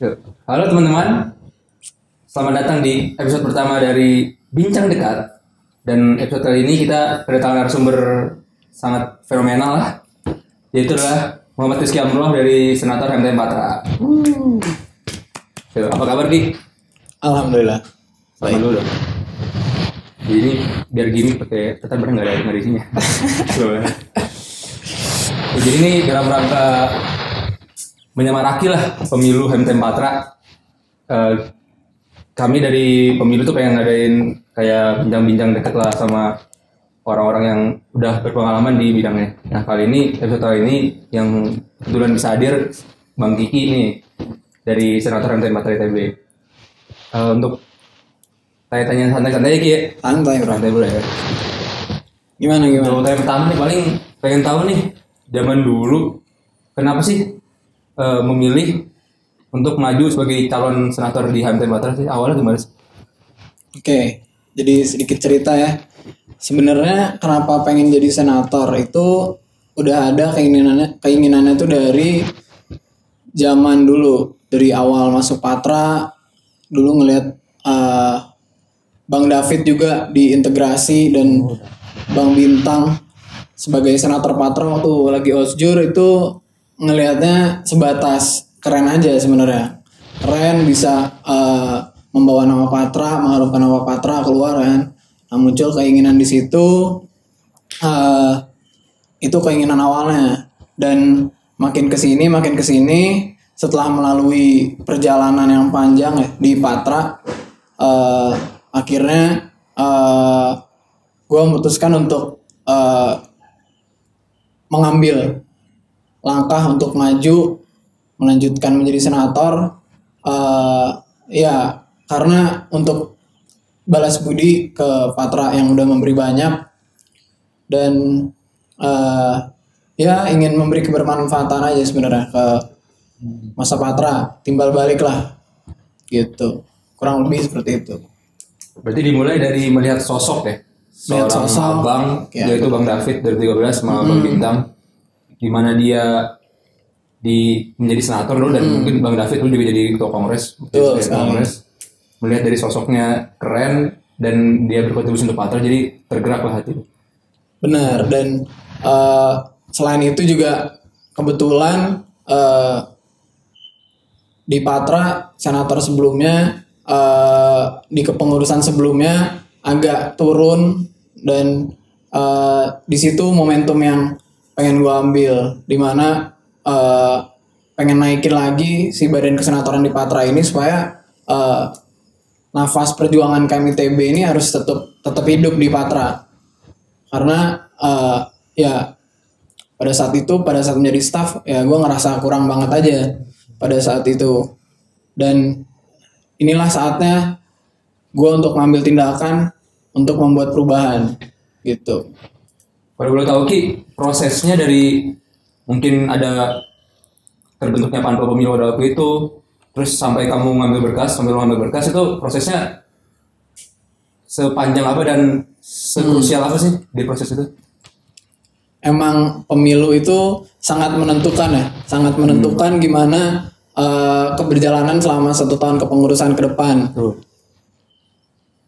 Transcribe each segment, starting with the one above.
Halo teman-teman, selamat datang di episode pertama dari Bincang Dekat. Dan episode kali ini kita kedatangan narasumber sangat fenomenal lah, yaitu adalah Muhammad Rizky Amrullah dari Senator MTM Patra. Yuk, apa kabar Di? Alhamdulillah. Sama dulu dong. Jadi ini biar gini pakai tetap benar nggak ada nggak ada isinya. Coba. Ya, Jadi ini dalam rangka menyamaraki lah pemilu MTM Patra. Eh, kami dari pemilu tuh pengen ngadain kayak bincang-bincang dekat lah sama orang-orang yang udah berpengalaman di bidangnya. Nah kali ini episode kali ini yang kebetulan bisa hadir Bang Kiki nih dari Senator MTM Patra ITB. Eh, untuk tanya-tanya santai-santai ya Ki ya. Santai, bro. Santai boleh ya. Gimana gimana? Untuk tanya pertama nih paling pengen tahu nih zaman dulu kenapa sih eh, memilih untuk maju sebagai calon senator di HMT Patra sih awalnya gimana sih? Oke, jadi sedikit cerita ya. Sebenarnya kenapa pengen jadi senator itu udah ada keinginannya keinginannya tuh dari zaman dulu dari awal masuk Patra dulu ngelihat eh, Bang David juga diintegrasi dan Bang Bintang sebagai senator Patra waktu lagi osjur itu ngelihatnya sebatas keren aja sebenarnya. Keren bisa eh, membawa nama Patra mengharumkan nama Patra keluar kan. Nah muncul keinginan di situ eh, itu keinginan awalnya. Dan makin ke sini makin ke sini setelah melalui perjalanan yang panjang ya di Patra eh, akhirnya eh gue memutuskan untuk eh, mengambil langkah untuk maju melanjutkan menjadi senator eh ya karena untuk balas budi ke Patra yang udah memberi banyak dan eh ya ingin memberi kebermanfaatan aja sebenarnya ke masa Patra. Timbal balik lah gitu. Kurang lebih seperti itu. Berarti dimulai dari melihat sosok ya. Melihat Seorang sosok, abang ya. yaitu Bang David dari 13 sama Bang Bintang di mana dia di menjadi senator dulu dan mungkin Bang David dulu juga jadi ketua kongres, Betul Ketua kongres. Melihat dari sosoknya keren dan dia berkontribusi untuk Patra jadi tergerak lah hati. Benar dan eh, selain itu juga kebetulan eh, di Patra senator sebelumnya eh, di kepengurusan sebelumnya agak turun dan eh, di situ momentum yang pengen gua ambil di mana eh, pengen naikin lagi si badan kesenatoran di Patra ini supaya eh, nafas perjuangan KMITB ini harus tetap tetap hidup di Patra. Karena eh, ya pada saat itu pada saat menjadi staff ya gue ngerasa kurang banget aja pada saat itu. Dan inilah saatnya gue untuk ngambil tindakan untuk membuat perubahan gitu Kalau boleh tahu Ki, prosesnya dari mungkin ada terbentuknya panpel pemilu pada waktu itu, terus sampai kamu ngambil berkas, sampai ngambil berkas itu prosesnya sepanjang apa dan sekrusial apa sih di proses itu? emang pemilu itu sangat menentukan ya sangat menentukan gimana eh, keberjalanan selama satu tahun kepengurusan ke depan Tuh.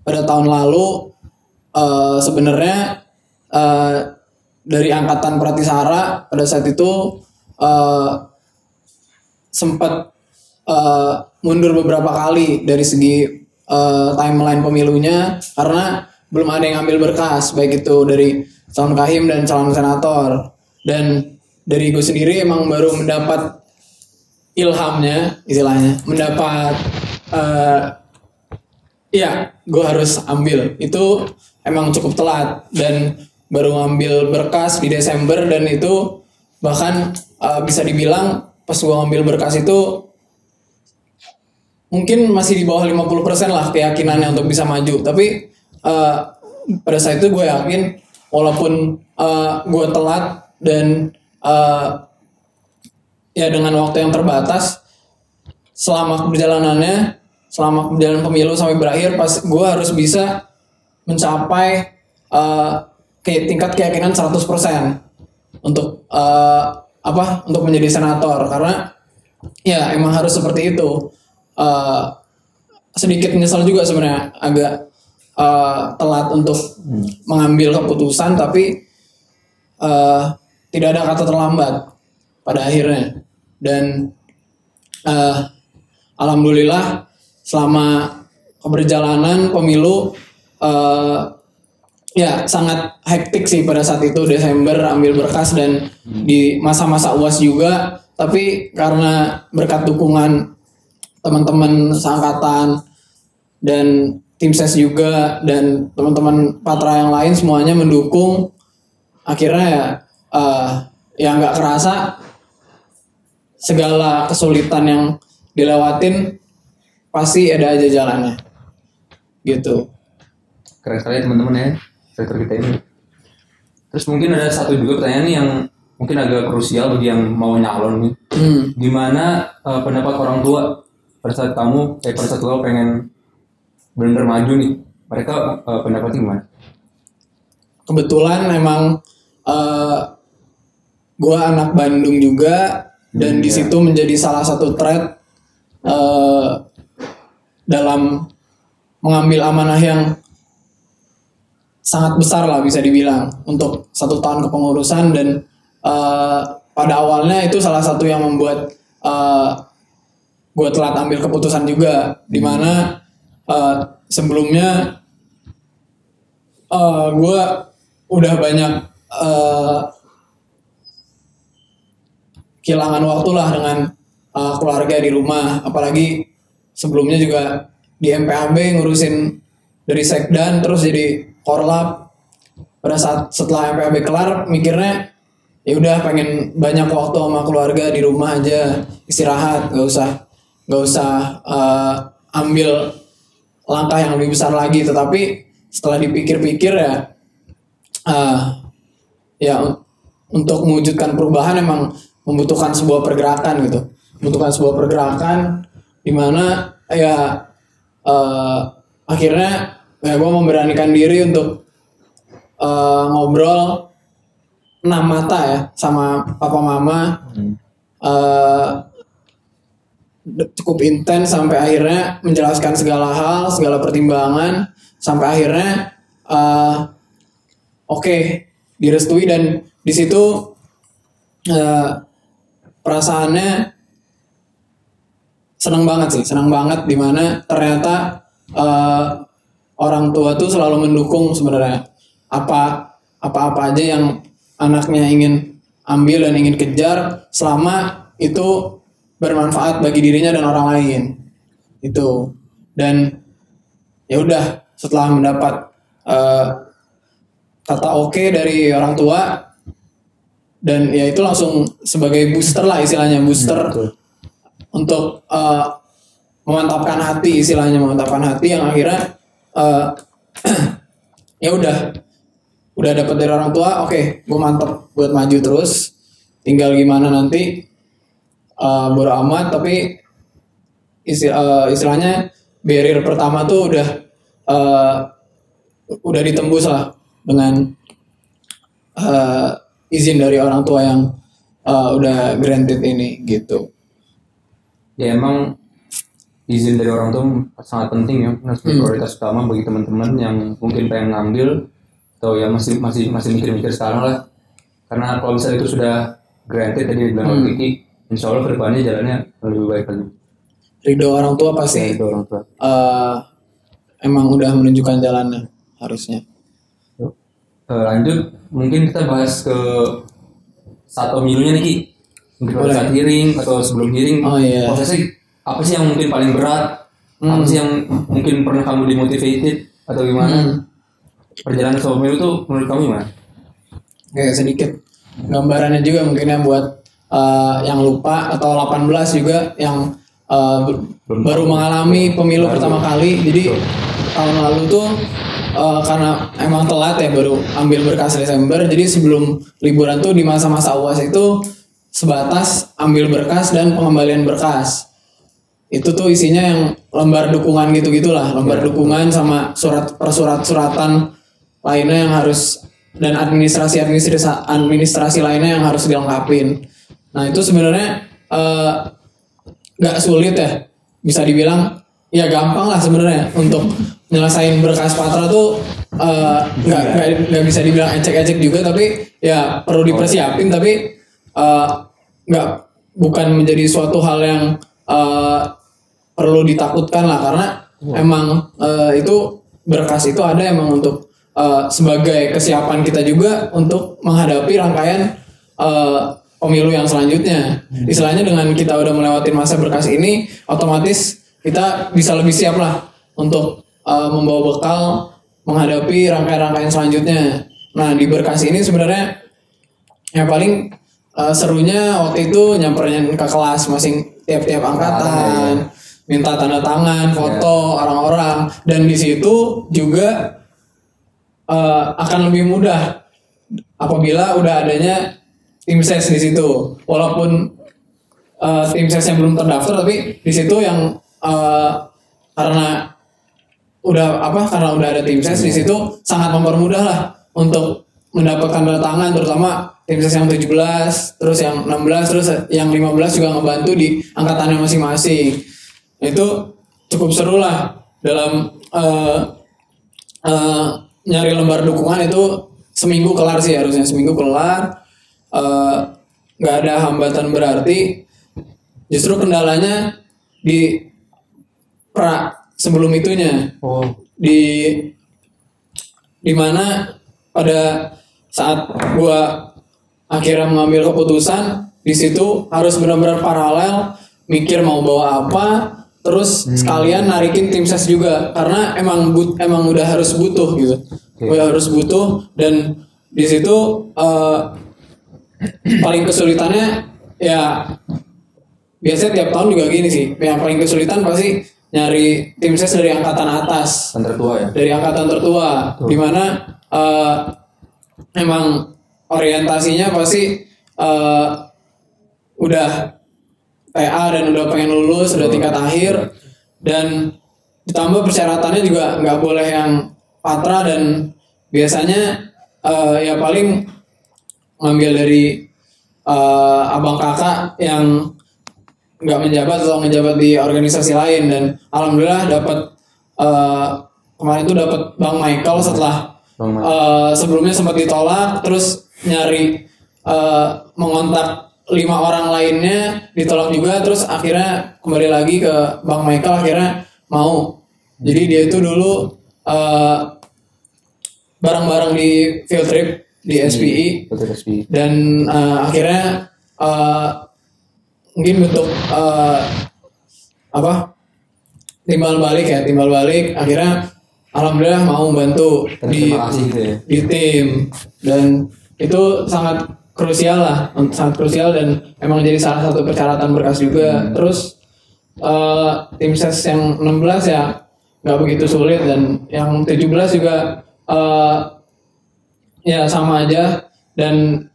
pada tahun lalu eh, sebenarnya eh, dari angkatan Pratisara pada saat itu eh, sempat eh, mundur beberapa kali dari segi eh, timeline pemilunya karena belum ada yang ambil berkas baik itu dari calon kahim dan calon senator dan dari gue sendiri emang baru mendapat ilhamnya istilahnya mendapat eh, Iya, gue harus ambil. Itu emang cukup telat dan baru ngambil berkas di Desember dan itu bahkan uh, bisa dibilang pas gue ngambil berkas itu mungkin masih di bawah 50% lah keyakinannya untuk bisa maju. Tapi uh, pada saat itu gue yakin walaupun uh, gue telat dan uh, ya dengan waktu yang terbatas selama perjalanannya selama perjalanan pemilu sampai berakhir pas gue harus bisa mencapai eh, ke tingkat keyakinan 100% untuk eh, apa untuk menjadi senator. Karena ya emang harus seperti itu. Eh, sedikit menyesal juga sebenarnya agak eh, telat untuk mengambil keputusan tapi eh, tidak ada kata terlambat pada akhirnya. Dan eh, alhamdulillah selama keberjalanan pemilu eh, ya sangat hektik sih pada saat itu Desember ambil berkas dan di masa-masa uas juga. Tapi karena berkat dukungan teman-teman seangkatan dan tim ses juga dan teman-teman patra yang lain semuanya mendukung akhirnya ya eh, ya nggak kerasa segala kesulitan yang dilewatin pasti ada aja jalannya. Gitu. Keren sekali teman-teman ya sektor kita ini. Terus mungkin ada satu juga pertanyaan nih yang mungkin agak krusial bagi yang mau nyalon nih. Hmm. gimana eh, pendapat orang tua pada saat kamu eh pada saat kamu pengen benar-benar maju nih? Mereka eh, pendapatnya gimana? Kebetulan emang eh gue anak Bandung juga dan di situ menjadi salah satu thread eh dalam mengambil amanah yang sangat besar lah bisa dibilang untuk satu tahun kepengurusan dan eh, pada awalnya itu salah satu yang membuat gue telat ambil keputusan juga. Di mana eh, sebelumnya gue udah banyak eh, kehilangan waktu lah dengan eh, keluarga di rumah. Apalagi sebelumnya juga di MPAB ngurusin dari sekdan terus jadi korlap pada saat setelah MPAB kelar mikirnya ya udah pengen banyak waktu sama keluarga di rumah aja istirahat gak usah gak usah eh, ambil langkah yang lebih besar lagi. Tetapi setelah dipikir-pikir ya eh, ya un- untuk mewujudkan perubahan emang membutuhkan sebuah pergerakan gitu. Membutuhkan sebuah pergerakan di mana ya eh, akhirnya ya gue memberanikan diri untuk eh, ngobrol enam mata ya sama papa mama. Eh, cukup intens sampai akhirnya menjelaskan segala hal segala pertimbangan sampai akhirnya eh, oke direstui dan di situ eh, perasaannya senang banget sih senang banget di mana ternyata eh, orang tua tuh selalu mendukung sebenarnya. Apa apa-apa aja yang anaknya ingin ambil dan ingin kejar selama itu bermanfaat bagi dirinya dan orang lain. Itu. Dan ya udah setelah mendapat eh, kata oke dari orang tua dan ya itu langsung sebagai booster lah istilahnya booster untuk eh, memantapkan hati istilahnya memantapkan hati yang akhirnya eh, ya udah. Udah dapat dari orang tua oke gue mantap buat maju terus. Tinggal gimana nanti eh bodo amat tapi isti- eh, istilahnya barrier pertama tuh udah eh, udah ditembus lah dengan eh, izin dari orang tua yang eh, udah granted ini gitu. Ya emang izin dari orang tua sangat penting ya. Harus menjadi prioritas utama bagi teman-teman yang mungkin pengen ngambil atau ya masih masih masih mikir-mikir sekarang lah. Karena kalau misalnya itu sudah granted tadi bilang Kiki insya Allah ke depannya jalannya lebih baik lagi. Ridho orang tua pasti. Itu orang tua. Eh, emang udah menunjukkan jalannya harusnya. Eh, lanjut mungkin kita bahas ke saat pemilunya nih Ki. Mungkin pada saat hearing atau sebelum hearing. Oh, iya. prosesnya apa sih yang mungkin paling berat? Apa sih yang mungkin pernah kamu dimotivated atau gimana? Hmm. perjalanan sama pemilu tuh menurut kamu gimana? Kayak sedikit. Gambarannya juga mungkin ya buat eh, yang lupa atau 18 juga yang ber- baru mengalami pemilu pertama kali. Jadi tahun lalu tuh eh, karena emang telat ya baru ambil berkas Desember. Jadi sebelum liburan tuh di masa-masa uas itu sebatas ambil berkas dan pengembalian berkas itu tuh isinya yang lembar dukungan gitu gitulah lembar dukungan sama surat persurat suratan lainnya yang harus dan administrasi administrasi administrasi lainnya yang harus dilengkapin. Nah itu sebenarnya eh, nggak sulit ya. Bisa dibilang ya gampang lah sebenarnya untuk nyelesain berkas patra tuh eh, nggak nggak nggak bisa dibilang ecek-ecek juga tapi ya perlu dipersiapin. Tapi eh, nggak bukan menjadi suatu hal yang eh, perlu ditakutkan lah karena emang eh, itu berkas itu ada emang untuk eh, sebagai kesiapan kita juga untuk menghadapi rangkaian eh, pemilu yang selanjutnya. Istilahnya dengan kita udah melewati masa berkas ini, otomatis kita bisa lebih siap lah untuk eh, membawa bekal menghadapi rangkaian-rangkaian selanjutnya. Nah di berkas ini sebenarnya yang paling eh, serunya waktu itu nyamperin ke kelas masing tiap-tiap angkatan, minta tanda tangan, foto orang-orang, dan di situ juga eh, akan lebih mudah apabila udah adanya tim ses di situ. Walaupun eh, tim sesnya belum terdaftar, tapi di situ yang eh, karena udah apa karena udah ada tim ses di situ sangat mempermudah lah untuk mendapatkan tanda tangan terutama tim ses yang 17 terus yang 16 terus yang 15 juga ngebantu di angkatannya masing-masing itu cukup seru lah dalam eh, eh, nyari lembar dukungan itu seminggu kelar sih harusnya seminggu kelar. Eh, nggak ada hambatan berarti. Justru kendalanya di pra sebelum itunya. Oh, di di mana pada saat gua akhirnya mengambil keputusan di situ harus benar-benar paralel mikir mau bawa apa terus sekalian narikin tim ses juga karena emang but, emang udah harus butuh gitu. Udah harus butuh dan di situ eh, paling kesulitannya ya biasanya tiap tahun juga gini sih. Yang paling kesulitan pasti nyari tim ses dari angkatan atas. Tertua ya. dari angkatan tertua. Di mana eh, emang orientasinya pasti eh, udah TA dan udah pengen lulus udah tingkat akhir. Dan ditambah persyaratannya juga nggak boleh yang patra dan biasanya eh, ya paling ngambil dari eh, abang kakak yang nggak menjabat atau menjabat di organisasi lain. Dan alhamdulillah dapat eh, kemarin itu dapat bang Michael setelah Bang eh, sebelumnya sempat ditolak terus nyari eh, mengontak lima orang lainnya ditolak juga terus akhirnya kembali lagi ke bang Michael akhirnya mau. Jadi dia itu dulu eh, bareng-bareng di field trip di SPI dan eh, akhirnya eh, mungkin bentuk eh, apa timbal balik ya timbal balik. Akhirnya alhamdulillah mau bantu di gitu ya. di tim. Dan itu sangat krusial lah sangat krusial dan emang jadi salah satu persyaratan berkas juga. Terus eh, tim ses yang 16 ya nggak begitu sulit dan yang 17 juga eh, ya sama aja. Dan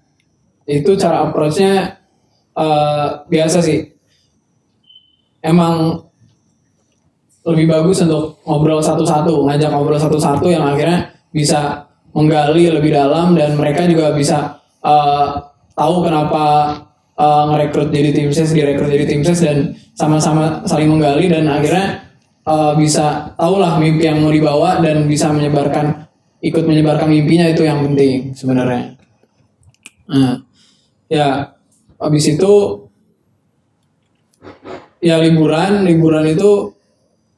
itu cara approach-nya eh, biasa sih. Emang lebih bagus untuk ngobrol satu-satu ngajak ngobrol satu-satu yang akhirnya bisa menggali lebih dalam dan mereka juga bisa eh, tahu kenapa eh, ngerekrut jadi tim ses direkrut jadi tim ses dan sama-sama saling menggali dan akhirnya eh, bisa tahulah mimpi yang mau dibawa dan bisa menyebarkan ikut menyebarkan mimpinya itu yang penting sebenarnya. Nah, ya habis itu ya liburan, liburan itu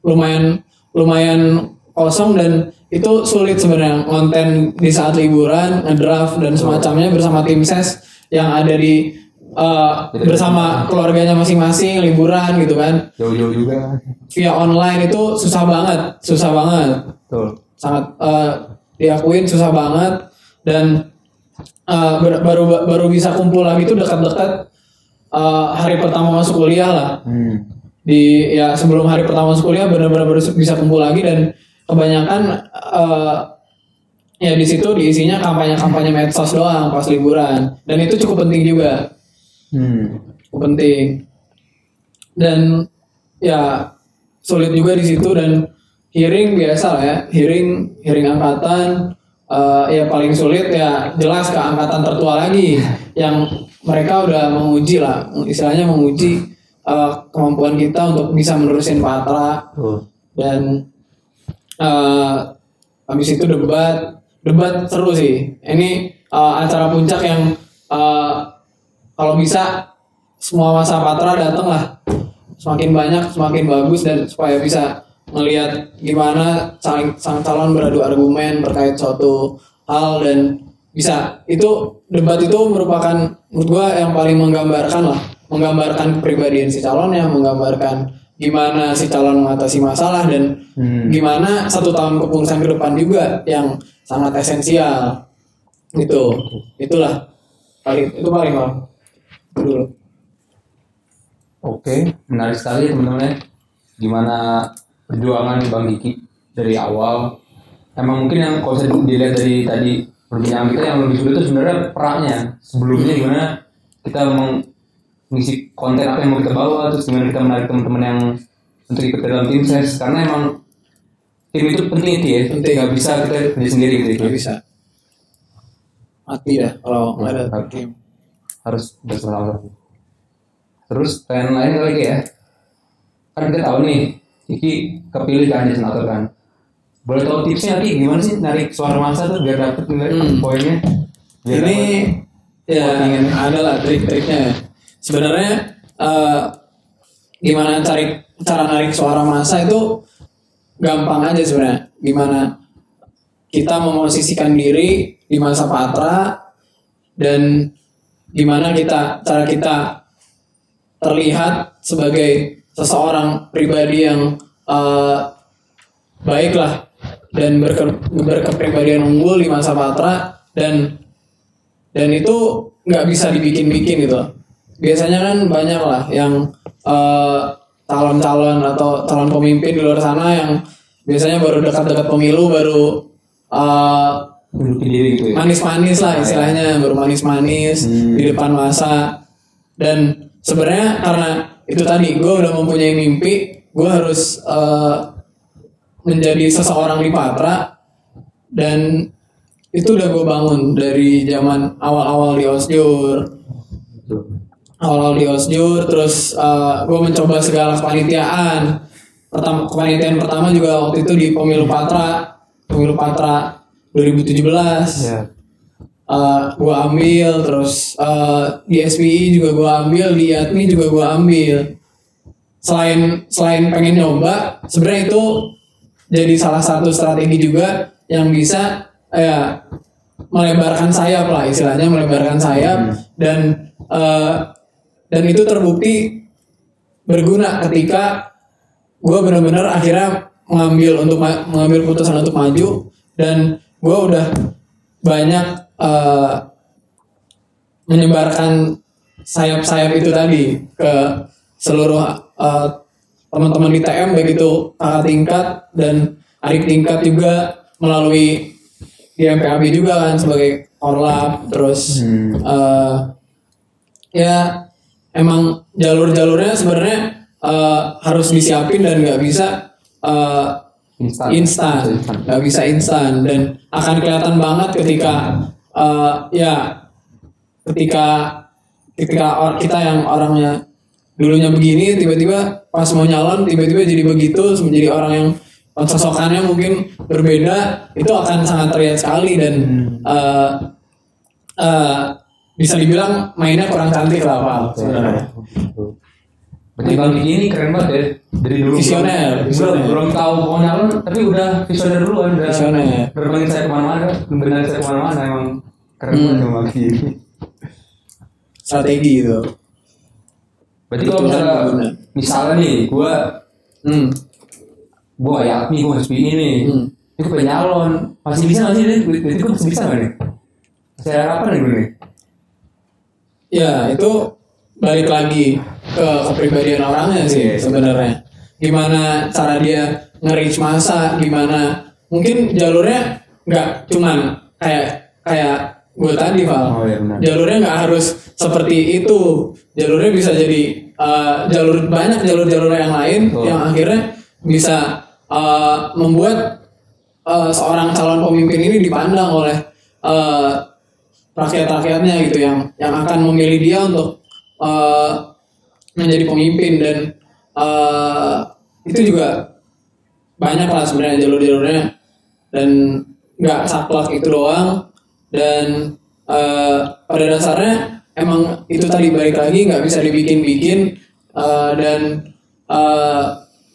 lumayan lumayan kosong dan itu sulit sebenarnya konten di saat liburan, ngedraft dan semacamnya bersama tim ses yang ada di eh, bersama keluarganya masing-masing liburan gitu kan. Jauh-jauh juga. Via online itu susah banget, susah banget Betul. sangat eh, diakuin susah banget dan ber- baru baru bisa kumpul lagi itu dekat-dekat eh, hari pertama masuk kuliah lah Hmm. di ya sebelum hari pertama masuk kuliah benar-benar baru bisa kumpul lagi dan kebanyakan eh, ya di situ diisinya kampanye-kampanye medsos doang pas liburan. Dan itu cukup penting juga. Hmm. cukup penting. Dan ya sulit juga di situ dan hearing biasa lah ya. Hearing hearing angkatan eh, ya paling sulit ya jelas ke angkatan tertua lagi yang mereka udah menguji lah. Istilahnya menguji eh, kemampuan kita untuk bisa menerusin Patra. Tuh. dan eh habis itu debat debat seru sih. Ini eh, acara puncak yang eh, kalau bisa semua masa patra datang lah. Semakin banyak semakin bagus dan supaya bisa melihat gimana saling sang calon beradu argumen terkait suatu hal dan bisa. Itu debat itu merupakan menurut gua yang paling menggambarkan lah. Menggambarkan kepribadian si calonnya menggambarkan gimana si calon mengatasi masalah dan Hmm. gimana satu tahun kepengurusan ke depan juga yang sangat esensial itu itulah paling itu paling bang dulu Oke, menarik sekali teman-teman ya. Gimana perjuangan Bang Diki dari awal. Emang mungkin yang kalau saya dilihat dari tadi perbincangan kita yang lebih sulit itu sebenarnya peraknya. Sebelumnya gimana kita mengisi konten apa yang mau kita bawa, terus gimana kita menarik teman-teman yang untuk ikut dalam tim ses. Karena emang tim itu penting itu ya. Penting. Gak bisa kita kerja sendiri gitu. nggak bisa mati dah kalau nggak ada tim harus bersama-sama. Terus plan lain lagi ya. Kan kita tahu nih, Iki kepilih kan jadi senator kan. Boleh tahu tipsnya nanti gimana sih narik suara masa tuh biar dapet nilai Hmm. poinnya? Biar ini ya votingan. ada lah trik-triknya sebenarnya eh, gimana cari cara narik suara massa itu gampang aja sebenarnya. Gimana kita memosisikan diri di masa patra dan gimana kita cara kita terlihat sebagai seseorang pribadi yang eh, baik lah dan berke, berkepribadian unggul di masa patra dan dan itu nggak bisa dibikin-bikin gitu biasanya kan banyak lah yang eh, calon-calon atau calon pemimpin di luar sana yang biasanya baru dekat-dekat pemilu baru eh, gitu ya. manis-manis lah istilahnya baru manis-manis di depan masa. Dan sebenarnya karena itu tadi gue udah mempunyai mimpi gue harus eh, menjadi seseorang di Patra. Dan itu udah gue bangun dari zaman awal-awal di Osjur Awal-awal di Osjur terus gue mencoba segala kepanitiaan. Pertama kepanitiaan pertama juga waktu itu di pemilu Patra pemilu Patra 2017 Ya. uh, gue ambil terus uh, di SPI juga gue ambil di ATMI juga gue ambil. Selain selain pengen nyoba sebenarnya itu jadi salah satu strategi juga yang bisa ya melebarkan sayap lah istilahnya melebarkan sayap dan uh, dan itu terbukti berguna ketika gue benar-benar akhirnya mengambil untuk mengambil keputusan untuk maju dan gue udah banyak eh, menyebarkan sayap-sayap itu tadi ke seluruh eh, teman-teman di TM baik itu kakak tingkat dan adik tingkat juga melalui di MPAB juga kan sebagai orlap terus Hmm. eh, ya emang jalur-jalurnya sebenarnya eh, harus disiapin dan nggak bisa eh, Instan. nggak bisa instan. Dan akan kelihatan banget ketika eh, ya ketika ketika or- kita yang orangnya dulunya begini tiba-tiba pas mau nyalon tiba-tiba jadi begitu menjadi orang yang sosokannya mungkin berbeda itu akan sangat terlihat sekali dan eh, eh, bisa dibilang mainnya kurang cantik lah pak sebenarnya Berarti Bang Diki ini keren banget ya. Dari dulu Visioner, belum, visioner. belum, tahu mau nyalon, tapi udah visioner duluan. Udah Visioner. Berbangin saya ke mana-mana, benar saya ke mana-mana emang keren Hmm. banget Bang Diki. strategi itu Berarti kalau misalnya, misalnya nih, gua hmm. gua kayak nih, gua SPI nih, Hmm. itu pengen nyalon, masih bisa nggak sih? Berarti gua masih bisa nggak nih? Saya harapan nih gue nih. Ya itu balik lagi ke kepribadian orangnya sih sebenarnya. Gimana cara dia nge-reach masa, gimana mungkin jalurnya nggak cuman kayak kayak gue tadi Val. Oh, iya, benar. Jalurnya nggak harus seperti itu. Jalurnya bisa jadi eh, jalur banyak jalur-jalur yang lain Betul. yang akhirnya bisa eh, membuat eh, seorang calon pemimpin ini dipandang oleh eh, rakyat-rakyatnya gitu yang yang akan memilih dia untuk eh, menjadi pemimpin dan eh, itu juga banyak lah sebenarnya jalur-jalurnya. Dan nggak saklek itu doang. Dan eh, pada dasarnya emang itu tadi balik lagi nggak bisa dibikin-bikin eh, dan eh,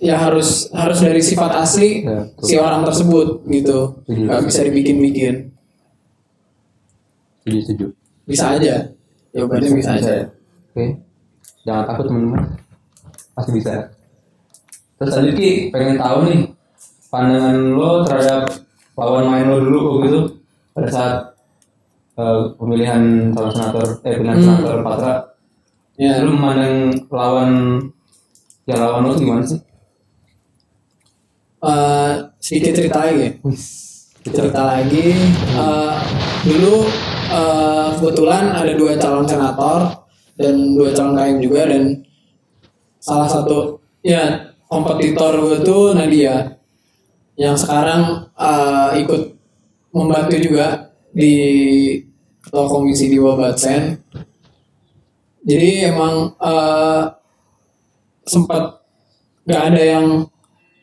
ya harus harus dari sifat asli Ya, si orang tersebut gitu. Nggak bisa dibikin-bikin setuju setuju. Bisa aja. Jawabannya bisa aja. ya oke. Jangan takut teman-teman. Pasti bisa. Terus tadi Ki. Pengen tahu nih pandangan lo terhadap lawan main lo dulu waktu itu pada saat eh, pemilihan calon senator eh pemilihan Hmm. senator Patra. Ya. Lu memandang lawan ya lawan lo gimana sih? Eh, sedikit cerita lagi. Cerita lagi. Eh, dulu eh, kebetulan ada dua calon senator dan dua calon KM juga dan salah satu ya kompetitor gue tuh Nadia yang sekarang eh, ikut membantu juga di ketua komisi di Wabatsen jadi emang eh, sempat nggak ada yang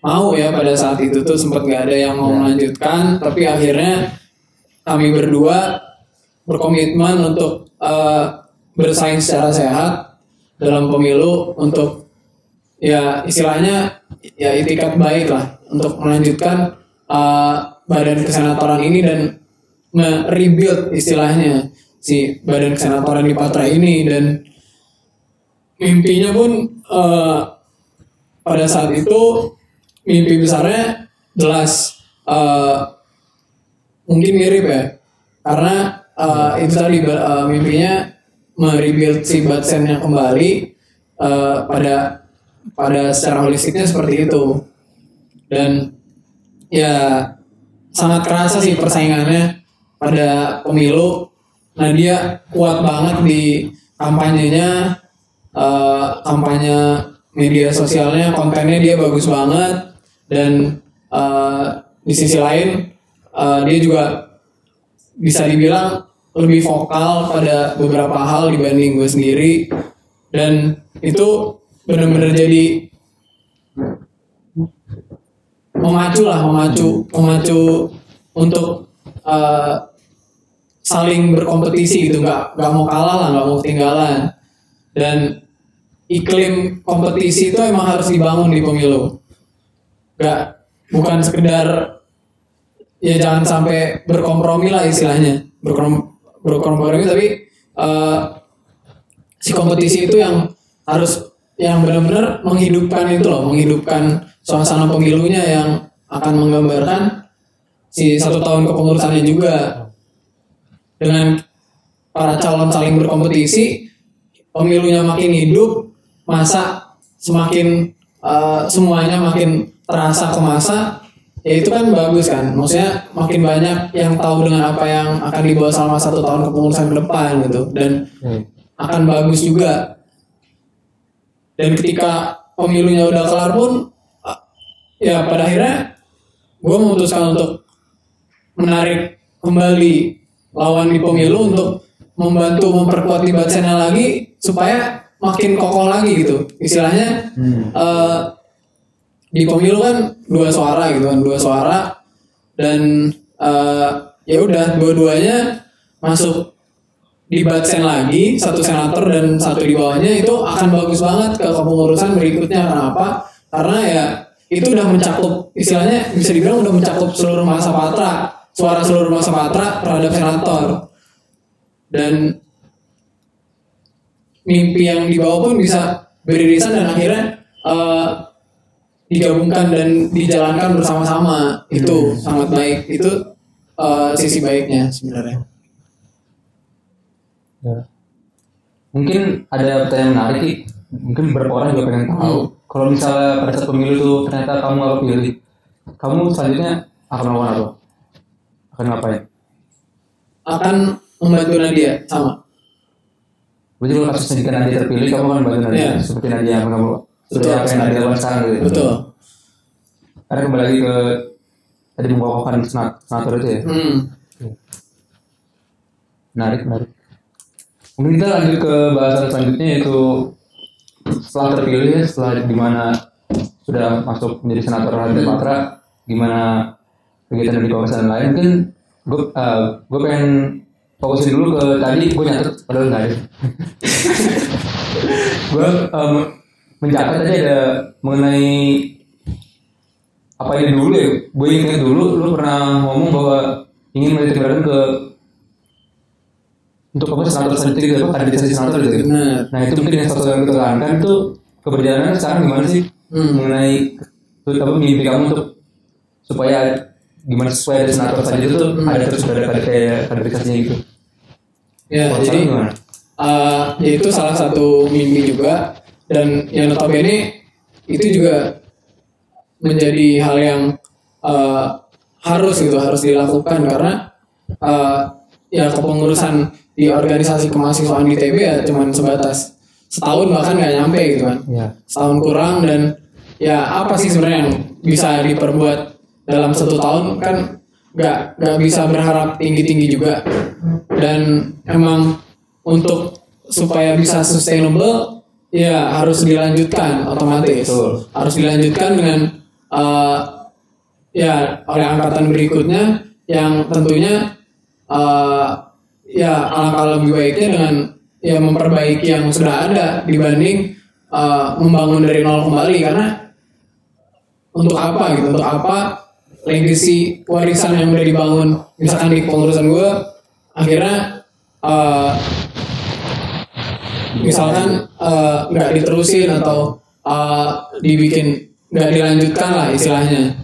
mau ya pada saat itu tuh sempat nggak ada yang mau melanjutkan. Tapi akhirnya kami berdua berkomitmen untuk eh, bersaing secara sehat dalam pemilu untuk ya istilahnya ya itikat baik lah untuk melanjutkan eh, badan kesenatoran ini dan nge-rebuild istilahnya si badan kesenatoran di Patra ini dan mimpinya pun eh, pada saat itu mimpi besarnya jelas eh, mungkin mirip ya karena eh, itu tadi eh, mimpinya merebuild si Batsen yang kembali eh, pada pada secara holistiknya seperti itu. Dan ya sangat kerasa sih persaingannya pada pemilu. Nah dia kuat banget di kampanyenya eh, kampanye media sosialnya kontennya dia bagus banget. Dan eh, di sisi lain eh, dia juga bisa dibilang lebih vokal pada beberapa hal dibanding gue sendiri. Dan itu benar-benar jadi memacu lah memacu memacu untuk eh, saling berkompetisi gitu. Nggak nggak mau kalah lah nggak mau ketinggalan. Dan iklim kompetisi itu emang harus dibangun di pemilu. Nggak bukan sekedar ya jangan sampai berkompromi lah istilahnya. Berkom, berkompromi tapi eh, si kompetisi itu yang harus yang benar-benar menghidupkan itu loh menghidupkan suasana pemilunya yang akan menggambarkan si satu tahun kepengurusannya juga. Dengan para calon saling berkompetisi pemilunya makin hidup masa semakin eh, semuanya makin terasa ke masa ya itu kan bagus kan. Maksudnya makin banyak yang tahu dengan apa yang akan dibawa selama satu tahun kepengurusan ke depan gitu. Dan Hmm. akan bagus juga. Dan ketika pemilunya udah kelar pun ya pada akhirnya gue memutuskan untuk menarik kembali lawan di pemilu untuk membantu memperkuat di Batsena lagi supaya makin kokoh lagi gitu. Istilahnya eh, di pemilu kan dua suara gitu kan dua suara. Dan eh, ya udah dua-duanya masuk di Batsen lagi satu senator dan satu di bawahnya itu akan bagus banget ke kepengurusan berikutnya. Kenapa? Karena ya itu udah mencakup istilahnya bisa dibilang udah mencakup seluruh masa patra suara seluruh masa patra terhadap senator. Dan mimpi yang dibawa pun bisa beririsan dan akhirnya eh, digabungkan dan dijalankan bersama-sama itu sangat baik itu eh, sisi baiknya sebenarnya Ya. Mungkin ada pertanyaan menarik Ki. Mungkin beberapa orang juga pengen tahu. Kalau misalnya pada saat pemilu itu ternyata kamu nggak pilih, kamu selanjutnya akan melakukan apa? Akan ngapain? akan membantu Nadia sama Berarti kalau kasusnya jika Nadia terpilih, kamu akan bantu Nadia. Iya. Seperti Nadia yang kamu Betul, apa yang Nadia lakukan sekarang gitu. betul Karena kembali lagi ke tadi mengokohkan senat- senator itu ya. hmm. Menarik, menarik. Mungkin kita lanjut ke bahasan selanjutnya yaitu setelah terpilih setelah di mana sudah masuk menjadi senator Harga Patra gimana kegiatan dari kawasan lain mungkin gue gue pengen fokusin dulu ke tadi gue nyatet padahal nggak ada gue um, mencatat tadi ada mengenai apa ini dulu ya? Gue ingat dulu lu pernah ngomong bahwa ingin menitik beratkan ke untuk apa senator selanjutnya gitu apa? Kaderisasi senator gitu ya? Nah itu mungkin yang satu yang kita tekankan itu keberjalanan sekarang gimana sih? Hmm. mengenai tuh, apa mimpi kamu untuk supaya gimana supaya ada senator saja itu ada terus ada kader kayak kaderisasinya gitu. Ya, Kalau jadi gimana? eh, ya itu salah satu mimpi juga dan yang notabene itu juga menjadi hal yang eh, harus gitu harus dilakukan karena eh, ya kepengurusan di organisasi kemahasiswaan di TB ya cuman sebatas setahun bahkan nggak nyampe gitu kan. Ya. Setahun kurang dan ya apa sih sebenarnya yang bisa diperbuat dalam satu tahun kan nggak nggak bisa berharap tinggi tinggi juga. Dan emang untuk supaya bisa sustainable ya harus dilanjutkan otomatis. Betul. harus dilanjutkan dengan eh, ya oleh angkatan berikutnya yang tentunya eh, ya alangkah lebih baiknya dengan ya memperbaiki yang sudah ada dibanding eh, membangun dari nol kembali. Karena untuk apa gitu? Untuk apa legacy warisan yang udah dibangun? Misalkan di pengurusan gue akhirnya eh, misalkan eh, nggak diterusin atau eh, dibikin nggak dilanjutkan lah istilahnya.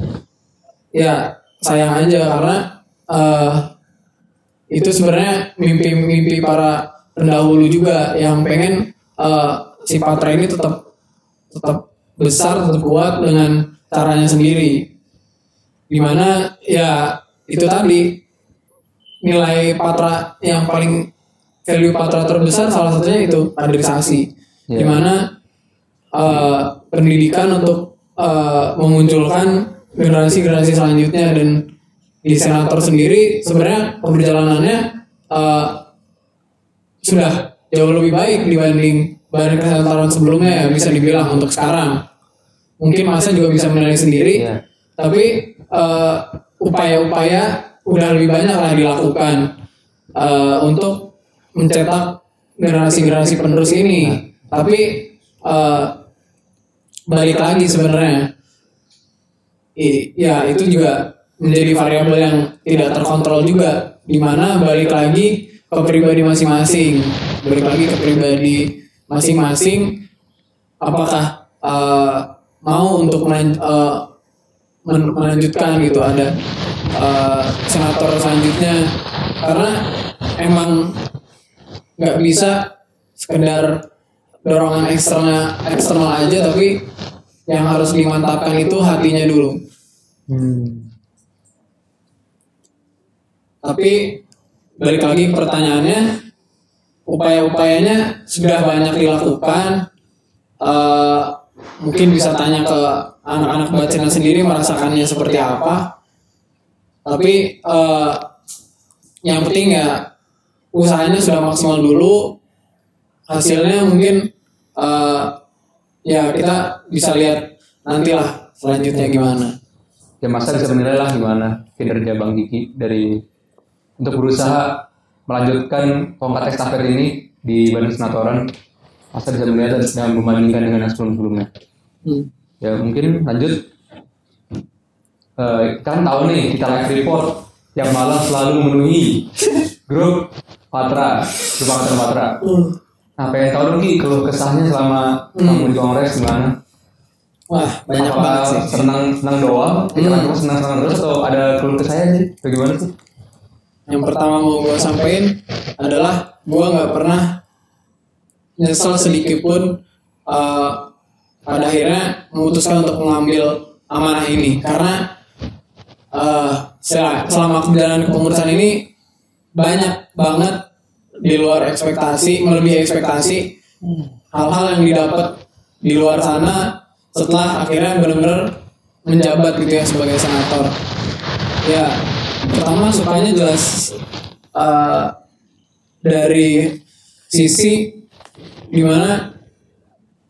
Ya sayang aja karena eh, itu sebenarnya mimpi-mimpi para pendahulu juga yang pengen eh, si Patra ini tetap tetap besar tetap kuat dengan caranya sendiri. Di mana ya itu tadi nilai Patra yang paling value Patra terbesar salah satunya itu kaderisasi Ya. di mana eh, pendidikan untuk eh, memunculkan generasi-generasi selanjutnya dan di senator sendiri sebenarnya perjalanannya eh, sudah jauh lebih baik dibanding badan kesenatoran sebelumnya ya bisa dibilang untuk sekarang mungkin masa juga bisa menilai sendiri Iya. tapi upaya-upaya udah lebih banyak lah dilakukan eh, untuk mencetak generasi-generasi penerus ini. tapi eh, balik lagi sebenarnya ya itu juga menjadi variabel yang tidak terkontrol juga di mana balik lagi ke pribadi masing-masing. Balik lagi ke pribadi masing-masing. Apakah eh, mau untuk melan- eh, men- melanjutkan gitu ada eh, senator selanjutnya? Karena emang nggak bisa sekedar dorongan eksternal eksternal aja tapi yang harus dimantapkan itu hatinya dulu. Tapi balik lagi pertanyaannya upaya-upayanya sudah banyak dilakukan. Eh, mungkin bisa tanya ke anak-anak bacanya sendiri merasakannya seperti apa. Tapi eh, yang penting ya usahanya sudah maksimal dulu hasilnya mungkin eh, ya kita bisa lihat nantilah selanjutnya gimana. Ya masa bisa menilai lah gimana kinerja Bang Kiki dari untuk berusaha melanjutkan tongkat estafet ini di Badan Senatoran. Masa bisa melihat dan- membandingkan dengan yang sebelum-sebelumnya. Hmm. ya mungkin lanjut. Eh, kan tahu nih kita live report yang malah selalu memenuhi grup Patra. Angkatan Patra nah pengen tahu dong Ki kalau kesahnya selama kamu di kongres gimana? Wah banyak apa banget sih. senang senang doang? Kita kan senang senang terus atau ada keluh kesah sih bagaimana sih? Yang pertama mau gue sampaikan adalah gue nggak pernah nyesel sedikit pun eh, pada akhirnya memutuskan untuk mengambil amanah ini. Karena sel- selama perjalanan kepengurusan ini banyak banget di luar ekspektasi melebihi ekspektasi hal-hal yang didapat di luar sana setelah akhirnya benar-benar menjabat gitu ya sebagai senator. Ya pertama sukanya jelas eh, dari sisi di mana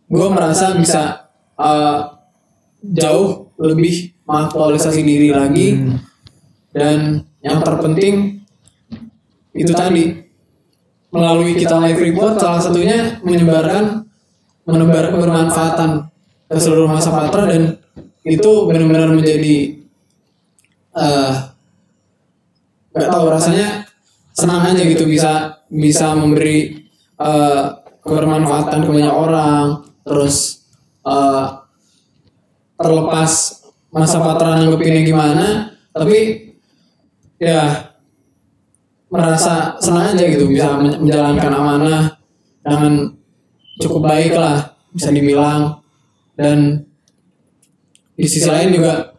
gue merasa bisa eh, jauh lebih mengaktualisasi diri lagi. Dan yang terpenting itu tadi. Melalui kita live report salah satunya menyebarkan menebar kebermanfaatan ke seluruh masa patra dan itu benar-benar menjadi eh nggak tahu rasanya senang aja gitu bisa bisa memberi eh, kebermanfaatan ke banyak orang terus eh, terlepas masa patra nanggepinnya gimana tapi ya merasa senang aja gitu bisa men- menjalankan amanah dengan cukup baik lah bisa dibilang. Dan di sisi lain juga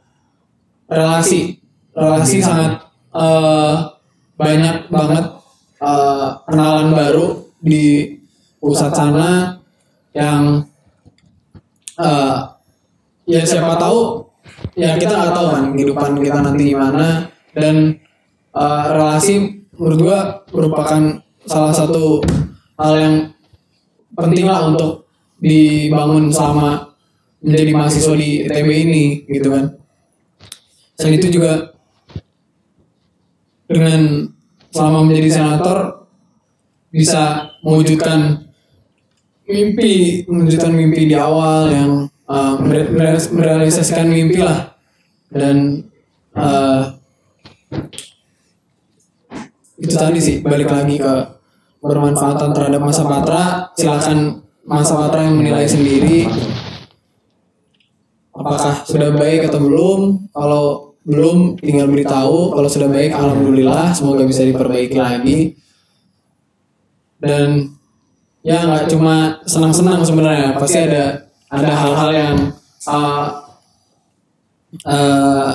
relasi relasi sangat eh, banyak banget eh, kenalan baru di pusat sana yang eh, ya siapa tahu ya kita nggak tahu kan kehidupan kita nanti gimana. Dan eh, relasi menurut gua merupakan salah satu hal yang penting lah untuk dibangun selama menjadi mahasiswa di ITB ini gitu kan. Selain itu juga dengan selama menjadi senator bisa mewujudkan mimpi mewujudkan mimpi di awal yang uh, mere- mere- merealisasikan mimpi lah. Dan uh, itu tadi sih balik lagi ke bermanfaatan terhadap masa patra silakan masa patra yang menilai sendiri. Apakah sudah baik atau belum? Kalau belum tinggal beritahu. Kalau sudah baik alhamdulillah semoga bisa diperbaiki lagi. Dan ya nggak cuma senang-senang sebenarnya. Pasti ada ada hal-hal yang uh, uh,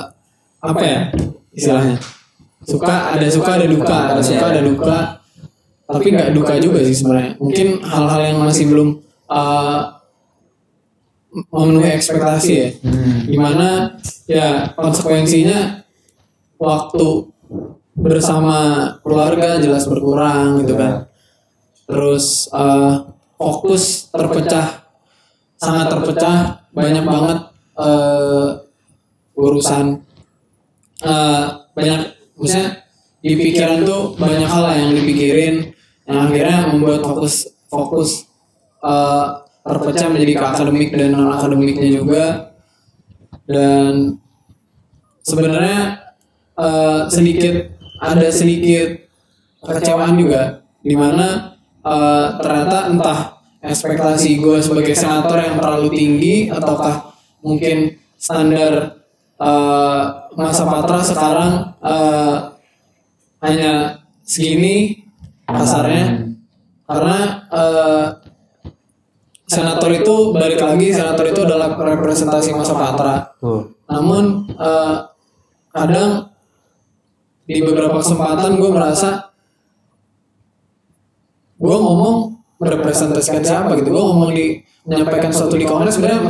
apa ya istilahnya suka ada suka ada duka ada suka ada duka. Tapi nggak duka juga sih sebenarnya. mungkin hal-hal yang masih belum uh, memenuhi ekspektasi ya. Di mana ya konsekuensinya waktu bersama keluarga jelas berkurang gitu kan. Terus uh, fokus terpecah sangat terpecah banyak banget uh, urusan uh, banyak maksudnya di pikiran tuh banyak hal yang dipikirin yang akhirnya membuat fokus fokus uh, terpecah menjadi ke akademik dan non akademiknya juga. Dan sebenarnya uh, sedikit ada sedikit kekecewaan juga di mana uh, ternyata entah ekspektasi gue sebagai senator yang terlalu tinggi ataukah mungkin standar uh, masa patra sekarang uh, hanya segini kasarnya. Karena uh, senator itu balik lagi senator itu adalah representasi masa patra. Tuh. namun eh, kadang di beberapa kesempatan gue merasa gue ngomong merepresentasikan siapa gitu. Gue ngomong di menyampaikan sesuatu di kongres sebenarnya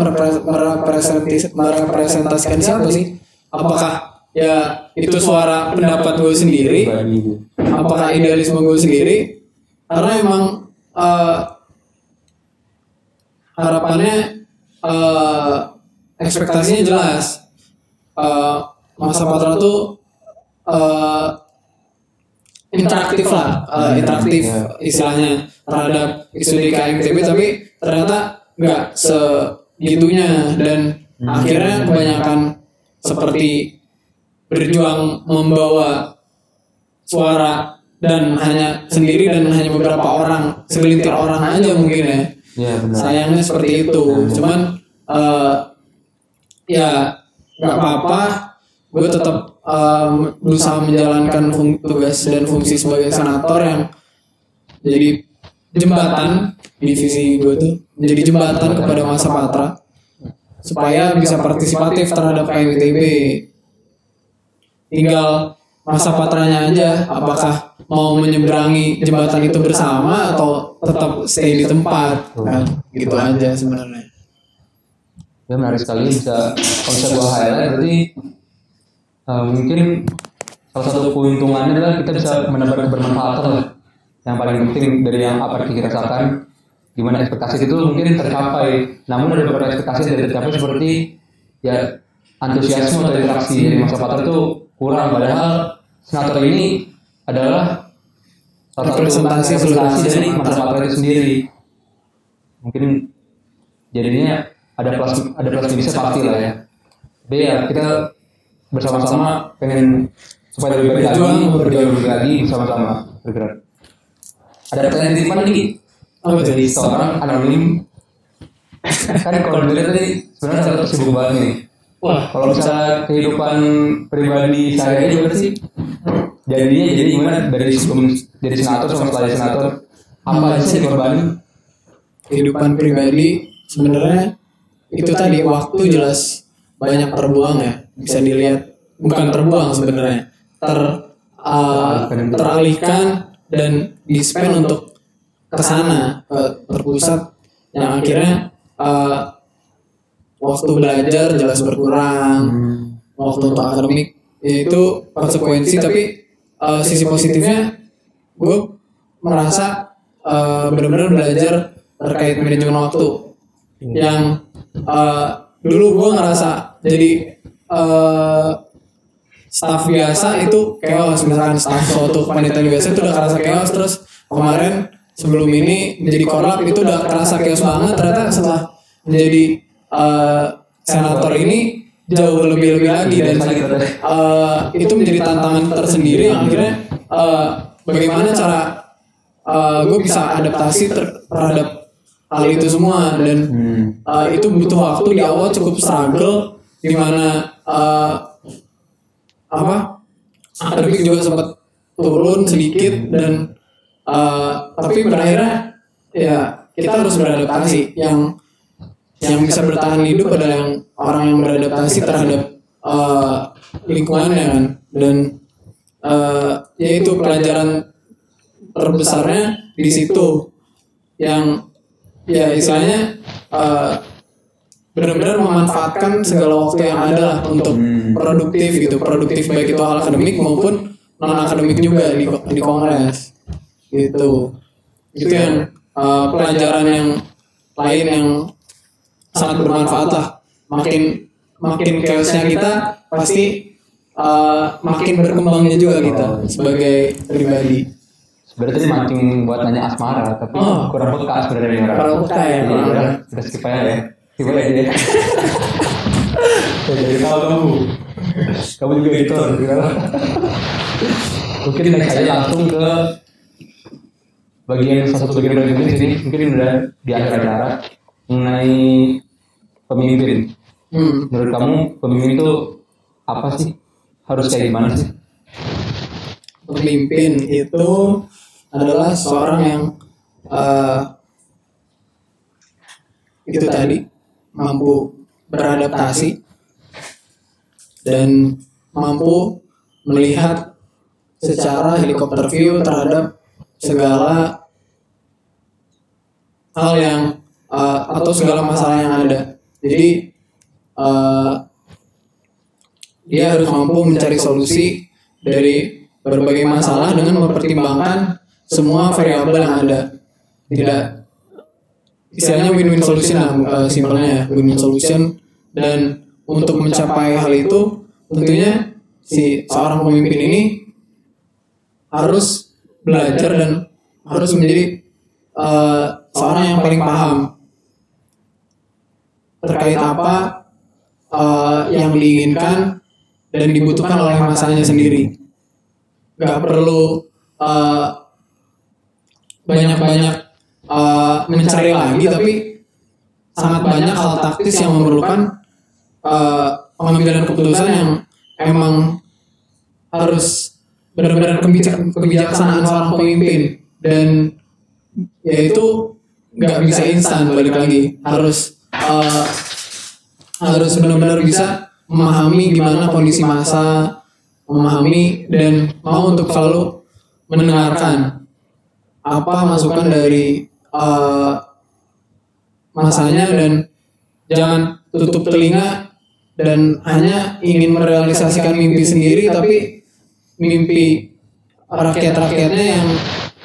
merepresentasikan siapa sih? Apakah ya itu suara pendapat gue sendiri? Apakah idealisme gue sendiri? Karena emang eh, harapannya eh, ekspektasinya jelas. Eh, masa patra tuh eh, interaktif lah eh, interaktif istilahnya terhadap isu di KMTB tapi ternyata nggak segitunya. Dan akhirnya kebanyakan seperti berjuang membawa suara dan hanya sendiri dan hanya beberapa orang segelintir orang aja mungkin ya. Iya benar. sayangnya seperti itu. Cuman eh, ya nggak apa-apa. Gue tetap eh, berusaha menjalankan tugas dan fungsi sebagai senator yang jadi jembatan divisi gue tuh menjadi jembatan kepada masa patra supaya bisa partisipatif terhadap KMITB tinggal masa patranya aja apakah mau menyeberangi jembatan itu bersama atau tetap stay di tempat? Kan gitu aja sebenarnya. Ya menarik sekali bisa bisa gua highlight. Berarti eh, mungkin salah satu keuntungannya adalah kita bisa menebar kebermanfaatan. Yang paling penting dari yang apa yang kita rasakan gimana ekspektasi itu mungkin tercapai. Namun ada beberapa ekspektasi yang tidak tercapai seperti ya antusiasme atau interaksi dari masa pater itu kurang. Padahal senator ini adalah salah satu Representasi dari masa pater itu sendiri. Mungkin jadinya ada plus ada plus minusnya pasti lah ya. Tapi ya kita bersama-sama pengen supaya lebih baik lagi Berjuang, berjuang lebih lagi bersama-sama bergerak ada pertanyaan titipan lagi tuh? dari seorang anonim. Kan kalau dilihat tadi sebenarnya sangat sibuk banget nih. Wah, kalau misalnya kehidupan pribadi sehari-hari gimana sih? Jadinya jadi gimana? Dari sebelum jadi senator sama setelah senator apa aja sih dikorbanin? Kehidupan pribadi sebenarnya itu tadi waktu jelas banyak terbuang ya. Bisa dilihat bukan terbuang sebenarnya. Ter uh, teralihkan dan di spend untuk ke sana ke terpusat yang akhirnya uh, waktu belajar jelas berkurang waktu untuk akademik ya itu konsekuensi tapi uh, sisi positifnya gue merasa uh, benar-benar belajar terkait manajemen waktu. Yang uh, dulu gue ngerasa jadi uh, staff biasa itu chaos. Misalkan staff suatu kepanitiaan biasa itu udah kerasa chaos. Terus kemarin sebelum ini menjadi korlap itu udah kerasa chaos banget. Ternyata setelah menjadi uh, senator ini jauh lebih lebih lagi dan uh, itu menjadi tantangan tersendiri yang akhirnya uh, bagaimana cara uh, gue bisa adaptasi ter- terhadap hal itu semua. Dan uh, itu butuh waktu di awal cukup struggle di mana uh, apa? Akademik juga sempat turun sedikit dan uh, tapi pada akhirnya ya kita harus beradaptasi. Yang yang bisa bertahan hidup adalah yang orang yang beradaptasi terhadap uh, lingkungannya kan. Dan uh, yaitu pelajaran terbesarnya di situ. Yang ya istilahnya uh, benar-benar memanfaatkan segala waktu yang ada lah untuk produktif gitu. produktif baik itu hal akademik maupun non akademik juga di di kongres gitu. Itu yang uh, pelajaran yang lain yang sangat bermanfaat lah. Makin makin chaosnya kita pasti uh, makin berkembangnya juga kita sebagai pribadi. Sebenarnya tadi mancing buat nanya asmara tapi Oh. kurang peka sebenarnya. Kurang peka ya, kurang udah peka. skip aja ya ya Ya, jadi tahu kamu kamu juga editor. Mungkin next aja langsung ke bagian salah satu bagian paling penting sini mungkin udah di akhir acara. Mengenai pemimpin. Hmm. menurut kamu pemimpin itu apa sih? Harus kayak gimana sih? Pemimpin itu adalah seorang yang eh, itu tadi mampu beradaptasi dan mampu melihat secara helikopter view terhadap segala hal yang eh, atau segala masalah yang ada. Jadi eh, dia harus mampu mencari solusi dari berbagai masalah dengan mempertimbangkan semua variabel yang ada. Tidak istilahnya win-win solution lah eh, simpelnya ya, win-win solution dan untuk mencapai hal itu tentunya si seorang pemimpin ini harus belajar dan harus menjadi eh, seorang yang paling paham terkait apa eh, yang diinginkan dan dibutuhkan oleh masanya sendiri. Gak perlu eh, banyak-banyak eh, mencari lagi, tapi sangat banyak hal taktis yang memerlukan eh, pengambilan keputusan yang emang harus benar-benar kebijak- kebijaksanaan seorang pemimpin. Dan yaitu nggak bisa instan balik lagi. Harus eh, harus benar-benar bisa memahami gimana kondisi masa memahami dan mau untuk selalu mendengarkan apa masukan dari eh, masanya dan jangan tutup telinga dan hanya ingin merealisasikan mimpi sendiri tapi mimpi rakyat-rakyatnya yang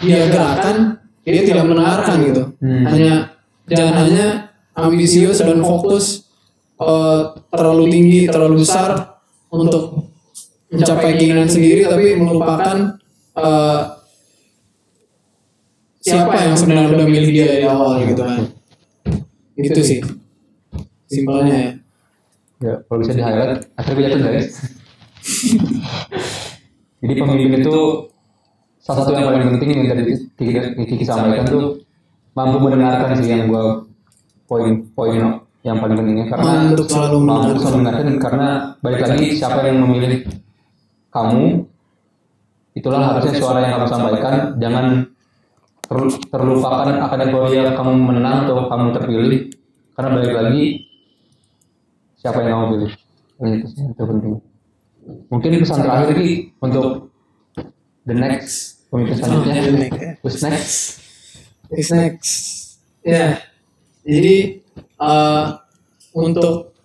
dia gerakan dia tidak mendengarkan gitu Hmm. hanya jangan hanya ambisius dan fokus eh, terlalu tinggi terlalu besar untuk mencapai keinginan sendiri tapi melupakan eh, siapa yang sebenarnya udah milih dia dari awal gitu kan? Itu sih. simpelnya ya. Ya, kalau bisa di highlight, akhirnya kelihatan guys. Jadi pemimpin itu salah satu yang paling penting yang tadi Kiki, Kiki sampaikan tuh mampu mendengarkan sih yang gua poin-poin yang paling pentingnya. Karena untuk selalu mampu mendengarkan. selalu mendengarkan karena balik lagi siapa yang memilih kamu itulah harusnya suara yang kamu sampaikan. Jangan terlupakan akan euforia kamu menang atau kamu terpilih. Karena balik lagi siapa yang kamu pilih? Ini itu terpenting. Mungkin pesan terakhir Ki untuk the next pemimpin selanjutnya. The next, ya. who's next? Who's next? Ya, jadi eh, untuk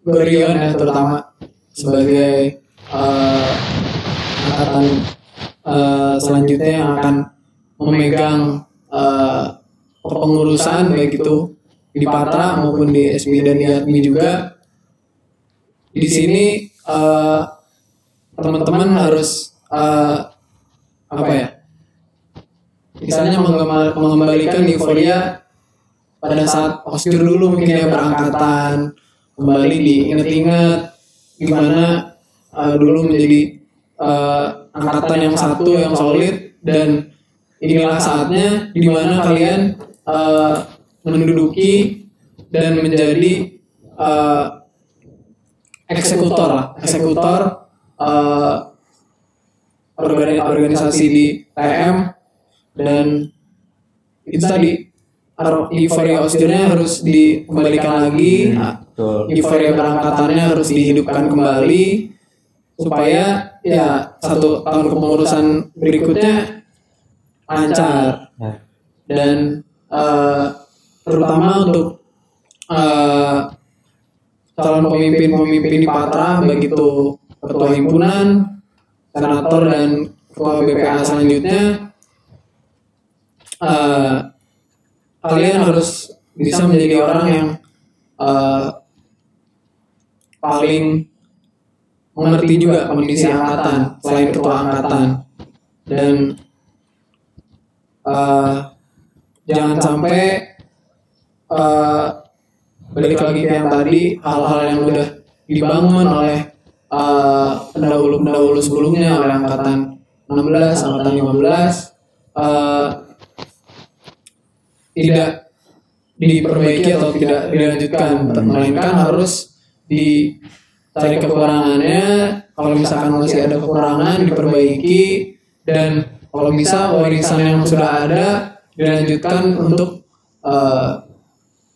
Gorion ya terutama sebagai eh, angkatan eh, selanjutnya yang akan memegang eh, kepengurusan baik itu di Patra maupun di SB dan di ADMI juga. Di sini eh, teman-teman harus eh, apa ya? Misalnya mengembal- mengembalikan euforia pada saat postur dulu mungkin ya berangkatan kembali diinget-inget gimana uh, dulu menjadi uh, angkatan yang satu yang solid dan inilah saatnya di mana kalian uh, menduduki dan menjadi uh, eksekutor lah. Eksekutor uh, organi- organisasi di TM dan itu tadi euforia osirnya harus dikembalikan lagi. Betul. Euforia berangkatannya harus dihidupkan kembali supaya ya satu tahun kepengurusan berikutnya lancar ya. dan eh, terutama untuk eh, calon pemimpin-pemimpin di Patra baik itu ketua himpunan, senator dan ketua BPA selanjutnya eh, kalian harus bisa menjadi orang yang eh, paling mengerti juga kondisi angkatan selain ketua angkatan. dan eh, jangan sampai eh, balik lagi ke yang tadi hal-hal yang udah dibangun oleh eh, pendahulu-pendahulu sebelumnya oleh angkatan 16, angkatan 15 eh, tidak diperbaiki atau tidak dilanjutkan. Melainkan harus dicari kekurangannya kalau misalkan masih ada kekurangan diperbaiki dan kalau bisa warisan yang sudah ada dilanjutkan untuk eh,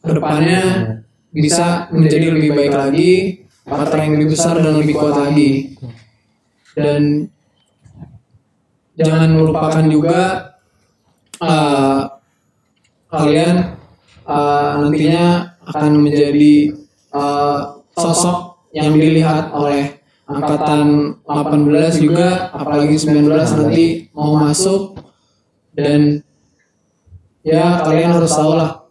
ke depannya bisa menjadi lebih baik lagi angkatan yang lebih besar dan lebih kuat lagi. Dan jangan melupakan juga eh, kalian eh, nantinya akan menjadi eh, sosok yang dilihat oleh angkatan 18 juga apalagi 19 nanti mau masuk. dan ya kalian harus tahu lah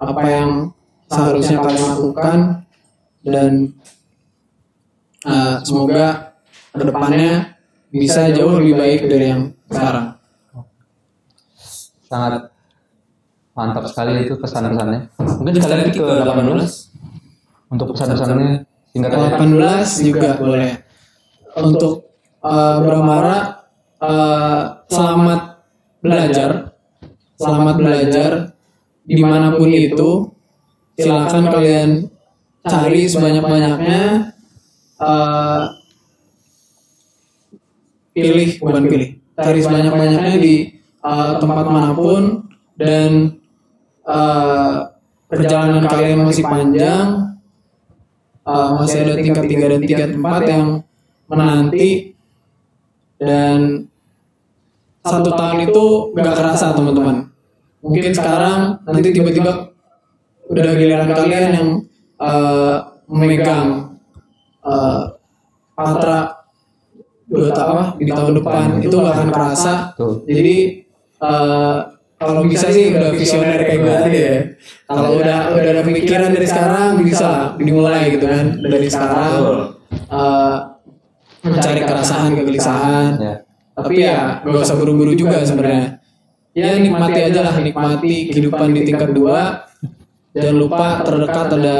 apa yang seharusnya kalian lakukan. Dan eh, semoga ke depannya bisa jauh lebih baik dari yang sekarang. sangat mantap sekali itu pesan-pesannya. Mungkin sekali lagi ke 18 untuk pesan-pesannya singkat aja 18 juga boleh. Untuk eh, Bramara eh, selamat belajar, selamat belajar di mana pun itu. Silakan kalian cari sebanyak-banyaknya. eh, pilih bukan pilih, cari sebanyak-banyaknya di eh, tempat mana pun dan eh, perjalanan kalian masih panjang Uh, masih ada tingkat 3 dan tingkat 4 yang menanti. dan satu tahun itu gak kerasa teman-teman. Mungkin sekarang nanti tiba-tiba udah giliran kalian yang uh, memegang uh, patra dua tahun di tahun depan. Itu gak akan kerasa. Tuh. jadi eh, kalau bisa sih udah visioner kayak gue tadi ya. Kalau udah udah ada pemikiran dari sekarang bisa dimulai gitu kan. dari sekarang. eh, mencari kerasaan kegelisahan. Ya. Tapi ya gak usah buru-buru juga sebenarnya. Ya nikmati aja lah nikmati kehidupan di tingkat dua. Jangan lupa terdekat ada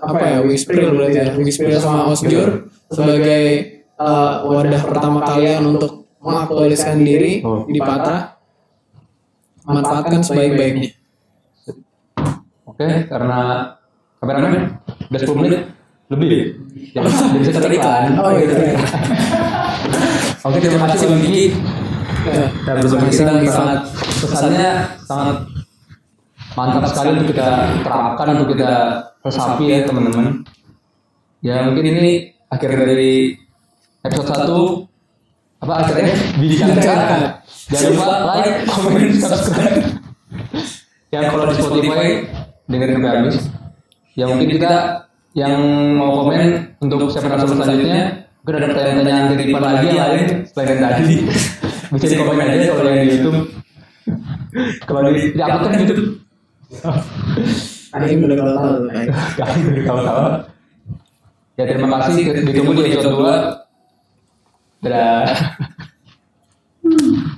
apa ya Wispril berarti ya? Wispril sama Osjur sebagai eh, wadah pertama kalian untuk mengaktualiskan diri di Patra manfaatkan sebaik-baiknya. Oke, karena kameramen udah 10 menit lebih ya. Bisa iklan. Oh gitu ya. Oke, terima kasih Bang Kiki. Ya. Dan berbagi kita sangat pesannya sangat mantap sekali untuk kita terapkan untuk kita resapi ya teman-teman. Ya mungkin ini akhir dari episode 1 apa akhirnya bincang-bincang. Jangan lupa like, comment, subscribe. Yang kalau di Spotify dengerin sampai habis. Ya mungkin kita yang mau komen untuk segmen selanjutnya mungkin ada pertanyaan-pertanyaan titipan lagi yang lain selain yang tadi. Bisa di komen aja kalau yang di YouTube. Kalau di di upload kan di YouTube? Ini udah kalau tahu. kali dari kawan-kawan ya terima kasih. Ditunggu di episode 2 Bra. Hum.